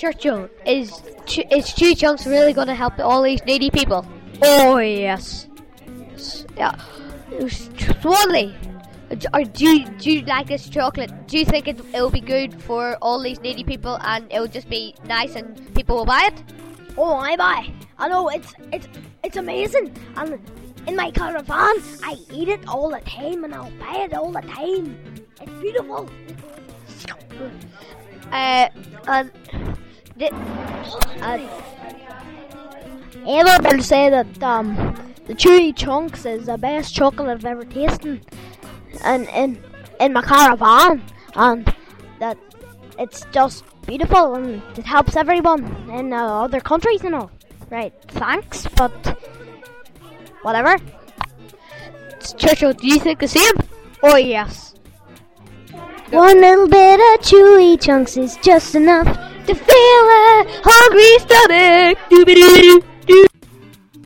Churchill, is Ch- is Chewy Chunks really going to help all these needy people? Oh yes. Yeah. Swanley, do you, do you like this chocolate? Do you think it it will be good for all these needy people and it will just be nice and people will buy it? Oh, I buy. I know it's it's it's amazing. And in my caravan, I eat it all the time, and I'll buy it all the time. It's beautiful. Uh, and the, Uh, say that um, the chewy chunks is the best chocolate I've ever tasted, and in in my caravan, and that it's just beautiful and it helps everyone in uh, other countries and all. Right, thanks, but whatever. Churchill, do you think the same? Oh yes. One little bit of chewy chunks is just enough to fill a hungry stomach. Doobie-doo-doo.